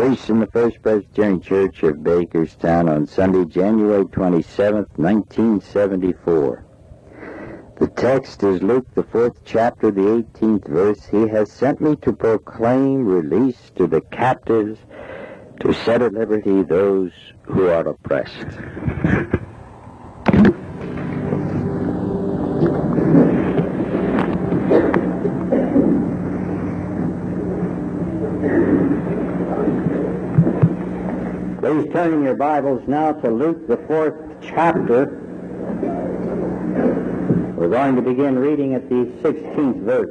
Preached in the First Presbyterian Church of Bakerstown on Sunday, January 27, 1974. The text is Luke, the fourth chapter, the 18th verse. He has sent me to proclaim release to the captives, to set at liberty those who are oppressed. turn in your Bibles now to Luke, the fourth chapter. We're going to begin reading at the 16th verse.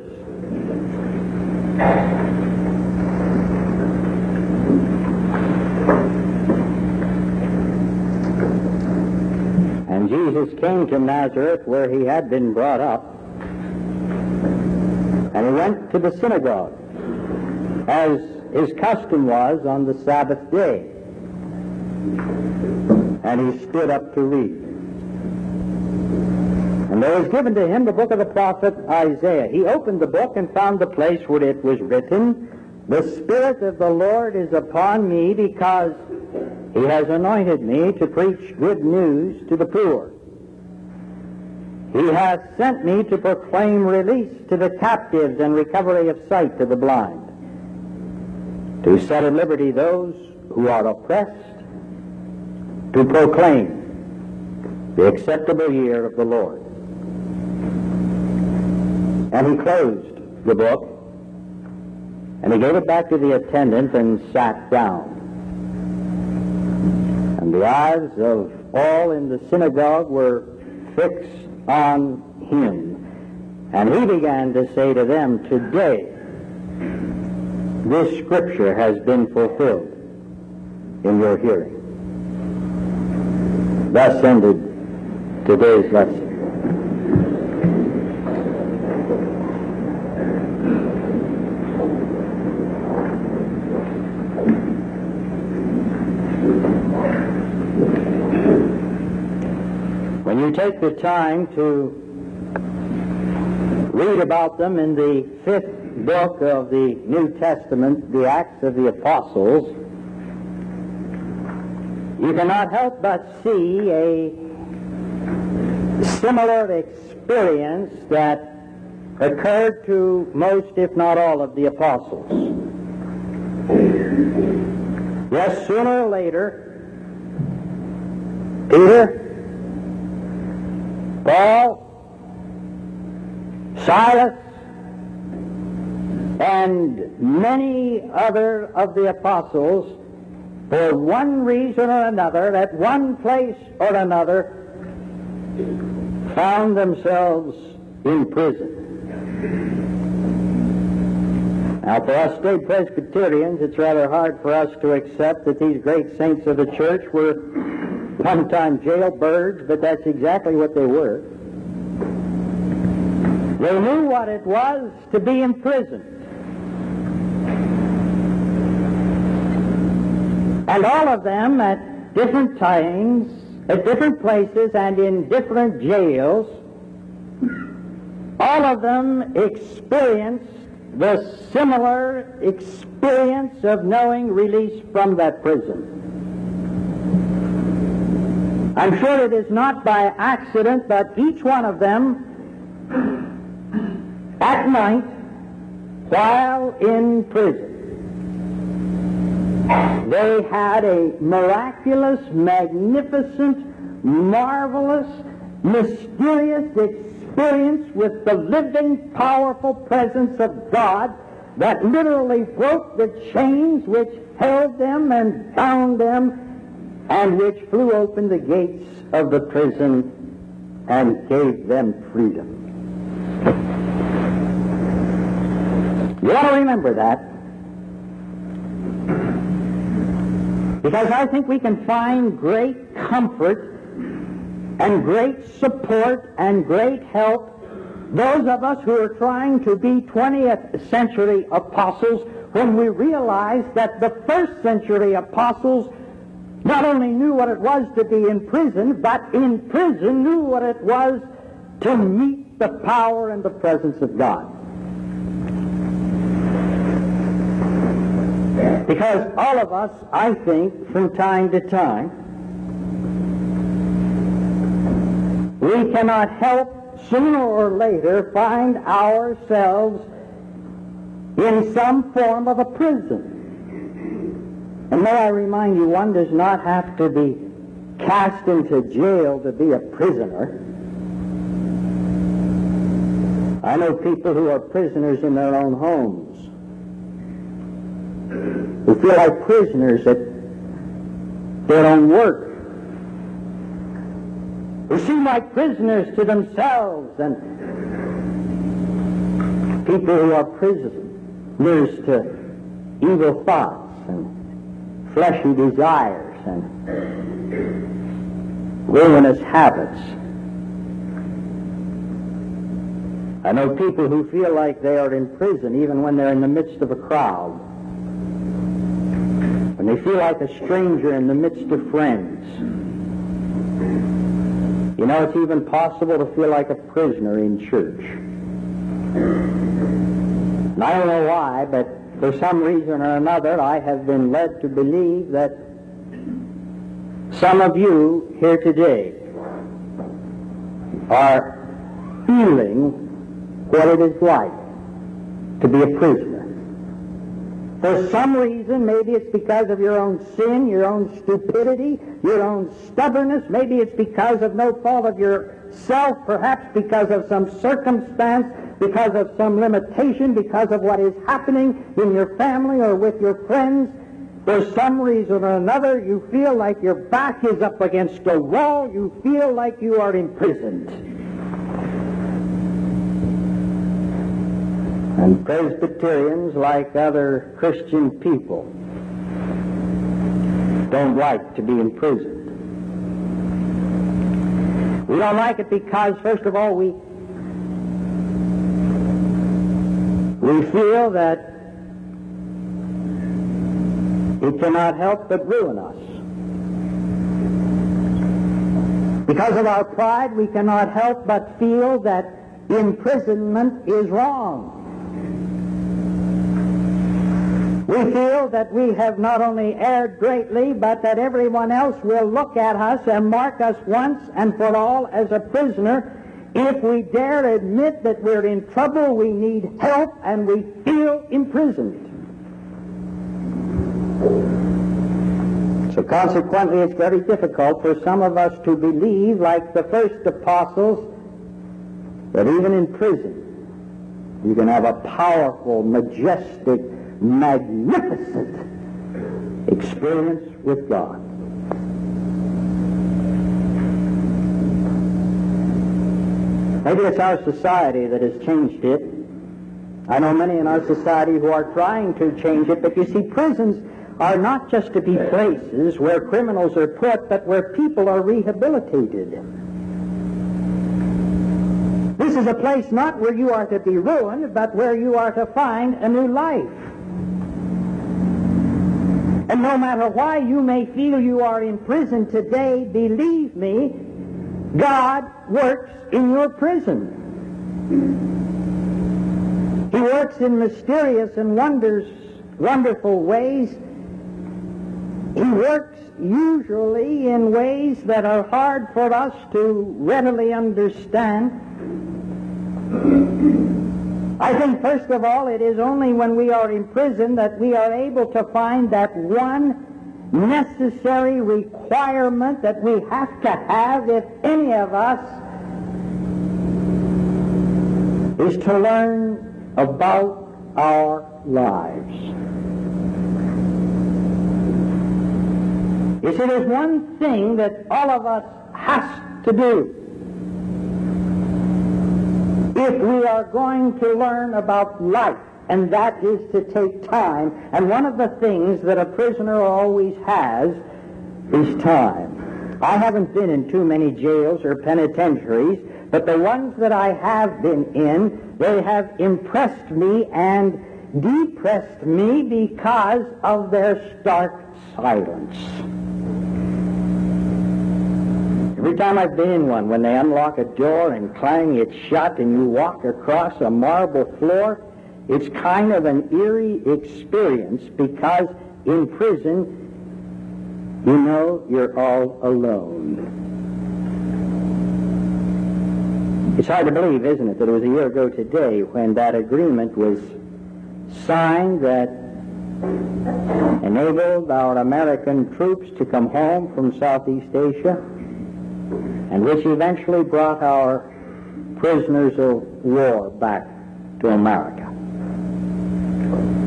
And Jesus came to Nazareth where he had been brought up, and he went to the synagogue, as his custom was on the Sabbath day. And he stood up to read. And there was given to him the book of the prophet Isaiah. He opened the book and found the place where it was written, The Spirit of the Lord is upon me because he has anointed me to preach good news to the poor. He has sent me to proclaim release to the captives and recovery of sight to the blind, to set at liberty those who are oppressed, to proclaim the acceptable year of the Lord. And he closed the book, and he gave it back to the attendant and sat down. And the eyes of all in the synagogue were fixed on him. And he began to say to them, Today, this scripture has been fulfilled in your hearing. Thus ended today's lesson. When you take the time to read about them in the fifth book of the New Testament, the Acts of the Apostles, you cannot help but see a similar experience that occurred to most, if not all, of the apostles. Yes, sooner or later, Peter, Paul, Silas, and many other of the apostles, for one reason or another, at one place or another, found themselves in prison. Now, for us state Presbyterians, it's rather hard for us to accept that these great saints of the church were one time jailbirds, but that's exactly what they were. They knew what it was to be imprisoned. And all of them at different times, at different places, and in different jails, all of them experienced the similar experience of knowing release from that prison. I'm sure it is not by accident, that each one of them at night while in prison. They had a miraculous, magnificent, marvelous, mysterious experience with the living, powerful presence of God that literally broke the chains which held them and bound them and which flew open the gates of the prison and gave them freedom. You ought to remember that. Because I think we can find great comfort and great support and great help those of us who are trying to be 20th century apostles when we realize that the first century apostles not only knew what it was to be in prison, but in prison knew what it was to meet the power and the presence of God. Because all of us, I think, from time to time, we cannot help sooner or later find ourselves in some form of a prison. And may I remind you, one does not have to be cast into jail to be a prisoner. I know people who are prisoners in their own homes, who feel like prisoners at their own work, who seem like prisoners to themselves, and people who are prisoners to evil thoughts and fleshy desires and ruinous habits. I know people who feel like they are in prison even when they're in the midst of a crowd. When they feel like a stranger in the midst of friends. You know, it's even possible to feel like a prisoner in church. And I don't know why, but for some reason or another, I have been led to believe that some of you here today are feeling what it is like to be a prisoner. For some reason, maybe it's because of your own sin, your own stupidity, your own stubbornness, maybe it's because of no fault of yourself, perhaps because of some circumstance, because of some limitation, because of what is happening in your family or with your friends. For some reason or another, you feel like your back is up against a wall. You feel like you are imprisoned. And Presbyterians, like other Christian people, don't like to be imprisoned. We don't like it because, first of all, we we feel that it cannot help but ruin us. Because of our pride, we cannot help but feel that imprisonment is wrong. We feel that we have not only erred greatly, but that everyone else will look at us and mark us once and for all as a prisoner if we dare admit that we're in trouble, we need help, and we feel imprisoned. So consequently, it's very difficult for some of us to believe, like the first apostles, that even in prison, you can have a powerful, majestic, magnificent experience with God. Maybe it's our society that has changed it. I know many in our society who are trying to change it, but you see, prisons are not just to be places where criminals are put, but where people are rehabilitated. This is a place not where you are to be ruined, but where you are to find a new life. And no matter why you may feel you are in prison today, believe me, God works in your prison. He works in mysterious and wonders, wonderful ways. He works usually in ways that are hard for us to readily understand. I think, first of all, it is only when we are in prison that we are able to find that one necessary requirement that we have to have if any of us is to learn about our lives. You see, there's one thing that all of us has to do if we are going to learn about life and that is to take time. And one of the things that a prisoner always has is time. I haven't been in too many jails or penitentiaries, but the ones that I have been in, they have impressed me and depressed me because of their stark silence. Every time I've been in one, when they unlock a door and clang it shut and you walk across a marble floor, It's kind of an eerie experience because in prison, you know you're all alone. It's hard to believe, isn't it, that it was a year ago today when that agreement was signed that enabled our American troops to come home from Southeast Asia and which eventually brought our prisoners of war back to America.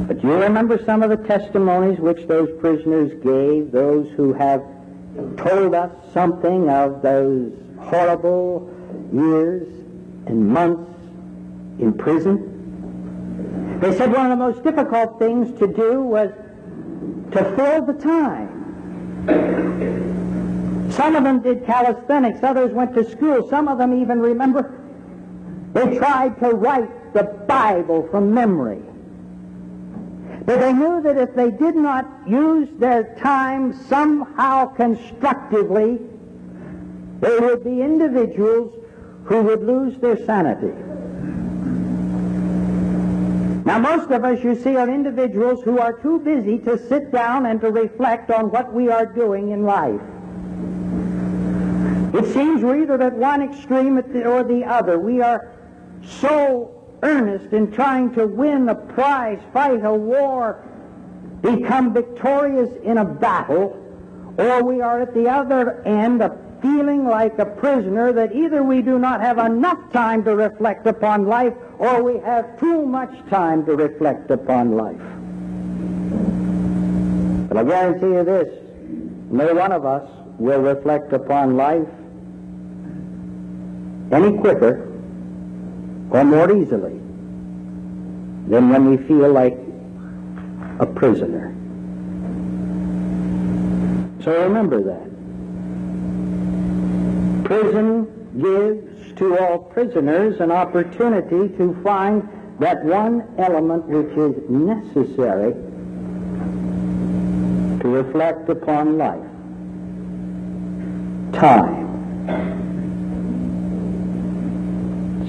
But do you remember some of the testimonies which those prisoners gave, those who have told us something of those horrible years and months in prison? They said one of the most difficult things to do was to fill the time. Some of them did calisthenics, others went to school, some of them even remember they tried to write the Bible from memory. But they knew that if they did not use their time somehow constructively, they would be individuals who would lose their sanity. Now, most of us, you see, are individuals who are too busy to sit down and to reflect on what we are doing in life. It seems we're either at one extreme or the other. We are so earnest in trying to win a prize, fight a war, become victorious in a battle, or we are at the other end of feeling like a prisoner that either we do not have enough time to reflect upon life or we have too much time to reflect upon life. But I guarantee you this, no one of us will reflect upon life any quicker or more easily than when we feel like a prisoner. So remember that. Prison gives to all prisoners an opportunity to find that one element which is necessary to reflect upon life. Time.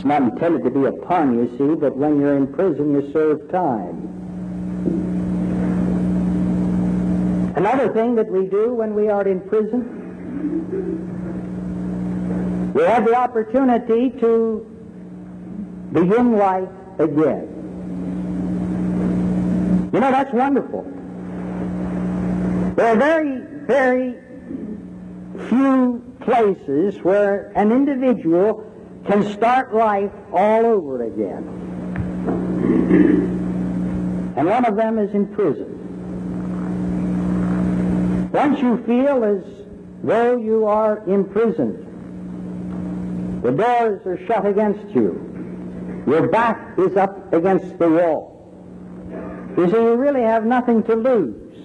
It's not intended to be a pun, you see, but when you're in prison, you serve time. Another thing that we do when we are in prison, we have the opportunity to begin life again. You know, that's wonderful. There are very, very few places where an individual can start life all over again. And one of them is in prison. Once you feel as though you are imprisoned, the doors are shut against you, your back is up against the wall. You see, you really have nothing to lose.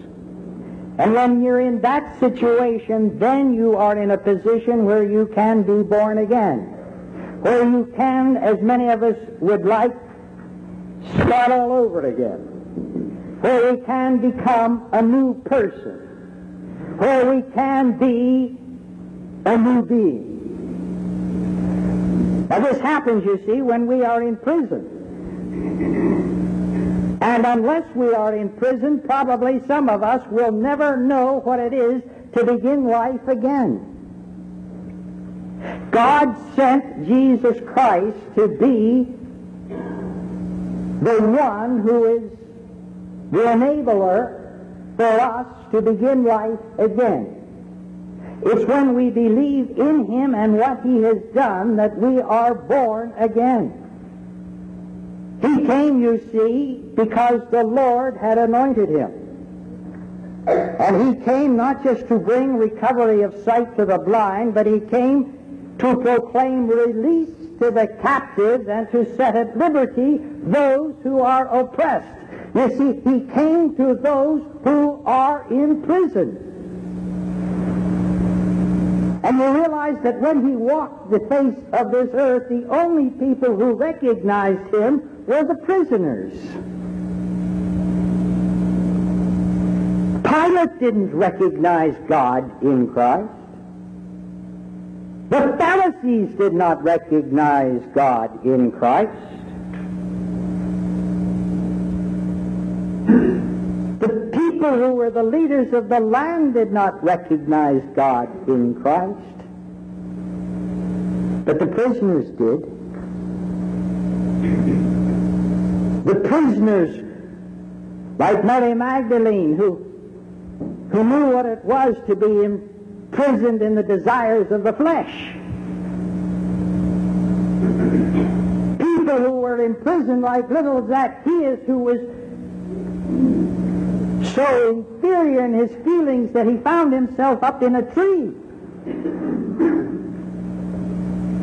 And when you're in that situation, then you are in a position where you can be born again where you can, as many of us would like, start all over again, where we can become a new person, where we can be a new being. Now this happens, you see, when we are in prison. And unless we are in prison, probably some of us will never know what it is to begin life again. God sent Jesus Christ to be the one who is the enabler for us to begin life again. It's when we believe in Him and what He has done that we are born again. He came, you see, because the Lord had anointed Him. And He came not just to bring recovery of sight to the blind, but He came to proclaim release to the captives and to set at liberty those who are oppressed. You see, he came to those who are in prison. And you realize that when he walked the face of this earth, the only people who recognized him were the prisoners. Pilate didn't recognize God in Christ. The Pharisees did not recognize God in Christ. The people who were the leaders of the land did not recognize God in Christ. But the prisoners did. The prisoners, like Mary Magdalene, who, who knew what it was to be imprisoned in the desires of the flesh. People who were imprisoned like little Zacchaeus, who was so inferior in his feelings that he found himself up in a tree.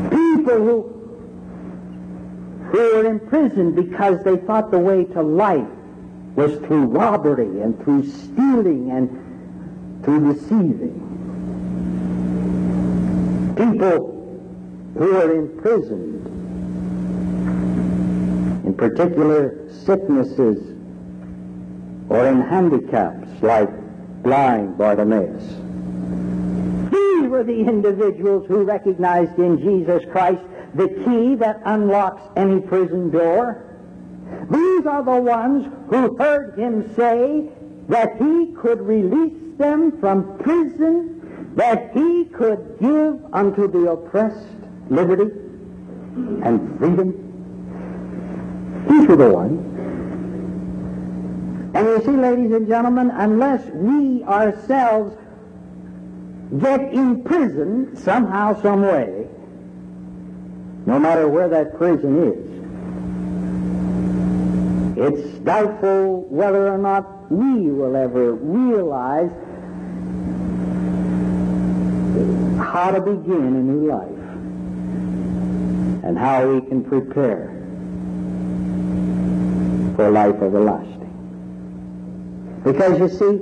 People who, who were imprisoned because they thought the way to life was through robbery and through stealing and through deceiving. People who were imprisoned in particular sicknesses or in handicaps like blind Bartimaeus. These were the individuals who recognized in Jesus Christ the key that unlocks any prison door. These are the ones who heard him say that he could release them from prison, that he could give unto the oppressed liberty and freedom. These were the ones and you see, ladies and gentlemen, unless we ourselves get imprisoned somehow, some way, no matter where that prison is, it's doubtful whether or not we will ever realize how to begin a new life and how we can prepare for life everlasting. Because you see,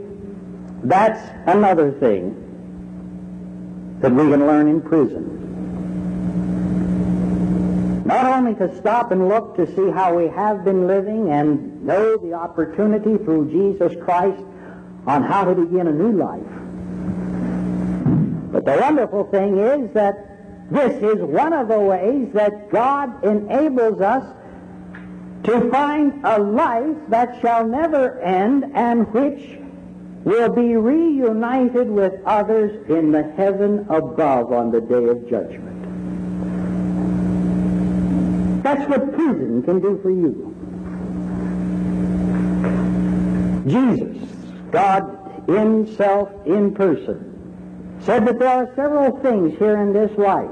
that's another thing that we can learn in prison. Not only to stop and look to see how we have been living and know the opportunity through Jesus Christ on how to begin a new life. But the wonderful thing is that this is one of the ways that God enables us to find a life that shall never end and which will be reunited with others in the heaven above on the day of judgment. That's what prison can do for you. Jesus, God Himself in person, said that there are several things here in this life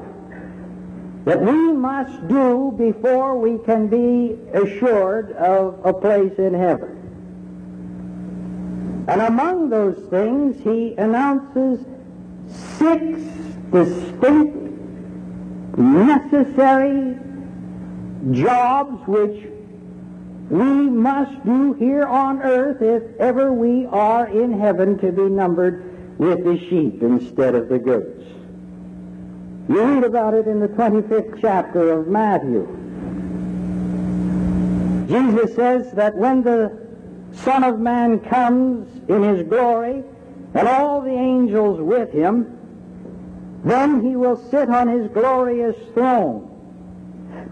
that we must do before we can be assured of a place in heaven. And among those things, he announces six distinct, necessary jobs which we must do here on earth if ever we are in heaven to be numbered with the sheep instead of the goats. You read about it in the 25th chapter of Matthew. Jesus says that when the Son of Man comes in his glory and all the angels with him, then he will sit on his glorious throne.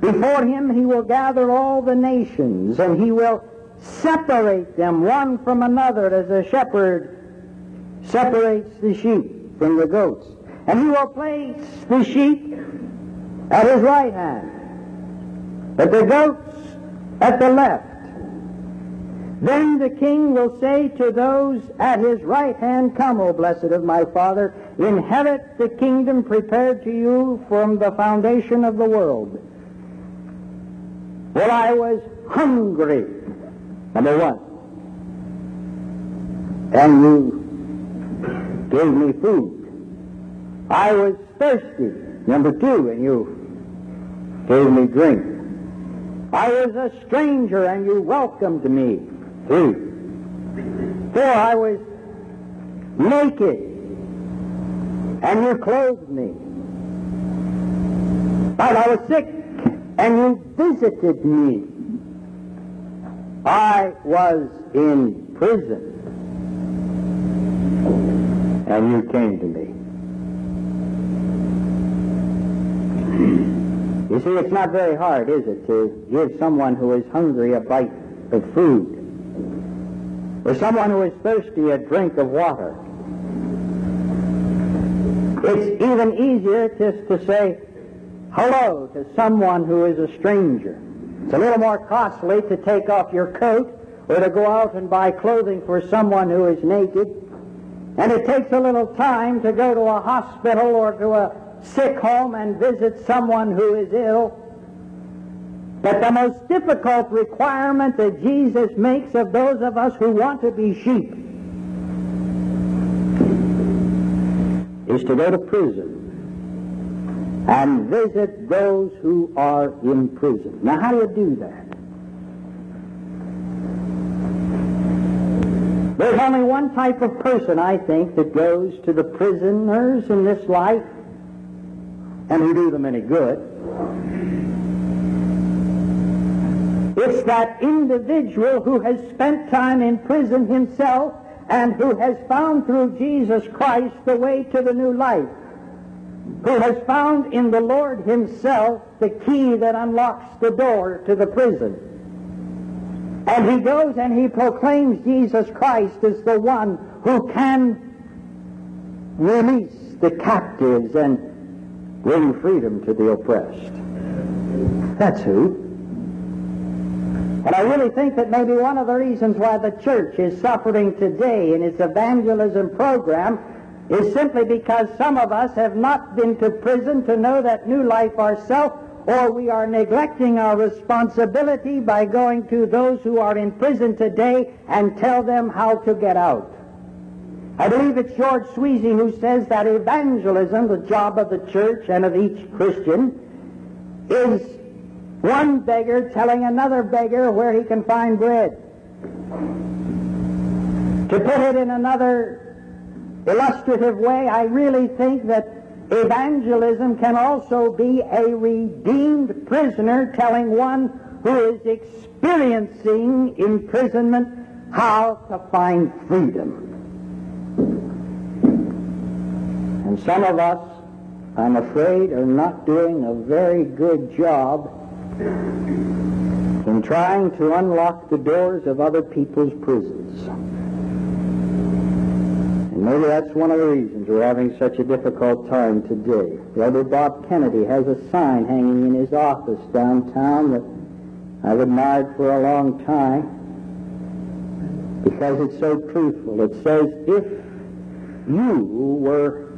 Before him he will gather all the nations, and he will separate them one from another as a shepherd separates the sheep from the goats. And he will place the sheep at his right hand, but the goats at the left. Then the king will say to those at his right hand, Come, O blessed of my Father, inherit the kingdom prepared to you from the foundation of the world. Well, I was hungry, number one, and you gave me food. I was thirsty, number two, and you gave me drink. I was a stranger, and you welcomed me, three. Four, I was naked, and you clothed me. Five, I was sick, and you visited me. I was in prison, and you came to me. You see, it's not very hard, is it, to give someone who is hungry a bite of food. or someone who is thirsty, a drink of water. It's even easier just to say hello to someone who is a stranger. It's a little more costly to take off your coat or to go out and buy clothing for someone who is naked. And it takes a little time to go to a hospital or to a sick home and visit someone who is ill. But the most difficult requirement that Jesus makes of those of us who want to be sheep is to go to prison and visit those who are in prison. Now, how do you do that? There's only one type of person, I think, that goes to the prisoners in this life and who do them any good. It's that individual who has spent time in prison himself and who has found through Jesus Christ the way to the new life, who has found in the Lord himself the key that unlocks the door to the prison. And he goes and he proclaims Jesus Christ as the one who can release the captives and bring freedom to the oppressed. That's who. And I really think that maybe one of the reasons why the church is suffering today in its evangelism program is simply because some of us have not been to prison to know that new life ourselves, or we are neglecting our responsibility by going to those who are in prison today and tell them how to get out. I believe it's George Sweazey who says that evangelism, the job of the church and of each Christian, is one beggar telling another beggar where he can find bread. To put it in another illustrative way, I really think that evangelism can also be a redeemed prisoner telling one who is experiencing imprisonment how to find freedom. Some of us, I'm afraid, are not doing a very good job in trying to unlock the doors of other people's prisons. And maybe that's one of the reasons we're having such a difficult time today. The elder Bob Kennedy has a sign hanging in his office downtown that I've admired for a long time because it's so truthful. It says, if you were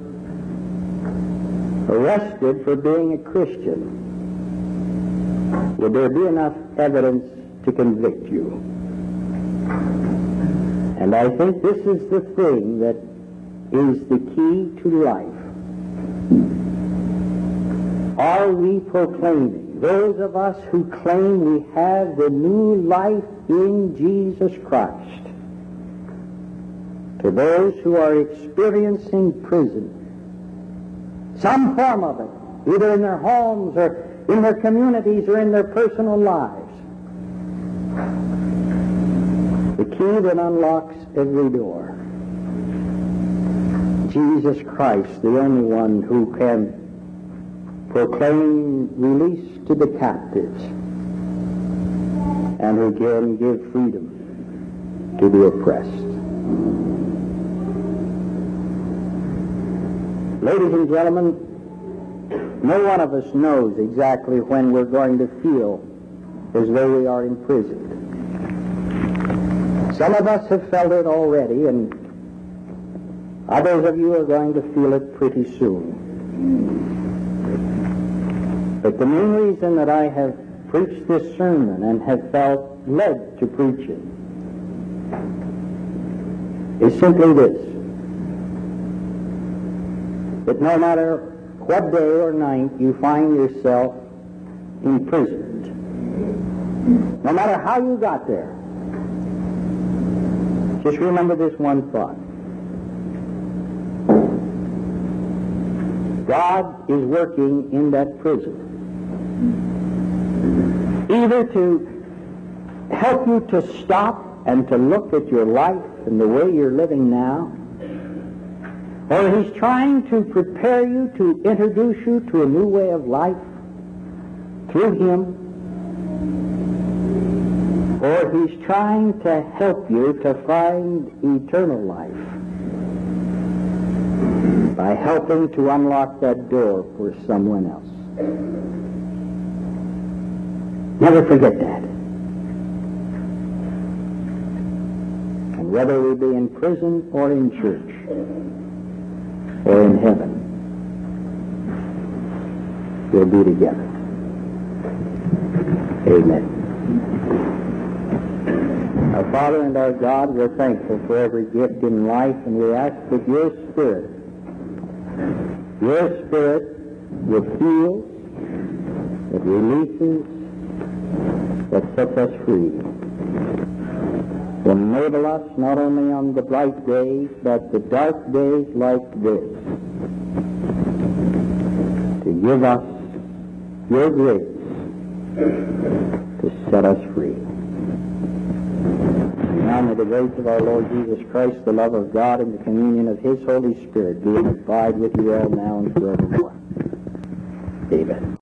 arrested for being a Christian, would there be enough evidence to convict you? And I think this is the thing that is the key to life. Are we proclaiming, those of us who claim we have the new life in Jesus Christ, to those who are experiencing prison, some form of it, either in their homes or in their communities or in their personal lives. The key that unlocks every door. Jesus Christ, the only one who can proclaim release to the captives and who can give freedom to the oppressed. Ladies and gentlemen, no one of us knows exactly when we're going to feel as though we are imprisoned. Some of us have felt it already, and others of you are going to feel it pretty soon. But the main reason that I have preached this sermon and have felt led to preach it is simply this that no matter what day or night you find yourself imprisoned, no matter how you got there, just remember this one thought. God is working in that prison. Either to help you to stop and to look at your life and the way you're living now, or he's trying to prepare you to introduce you to a new way of life through him. or he's trying to help you to find eternal life by helping to unlock that door for someone else. Never forget that. And whether we be in prison or in church or in heaven, we'll be together. Amen. Our Father and our God, we're thankful for every gift in life, and we ask that your Spirit, your Spirit would heal, that releases, that sets us free. Enable us not only on the bright days, but the dark days like this, to give us your grace to set us free. And now may the grace of our Lord Jesus Christ, the love of God, and the communion of his Holy Spirit be and abide with you all now and forevermore. Amen.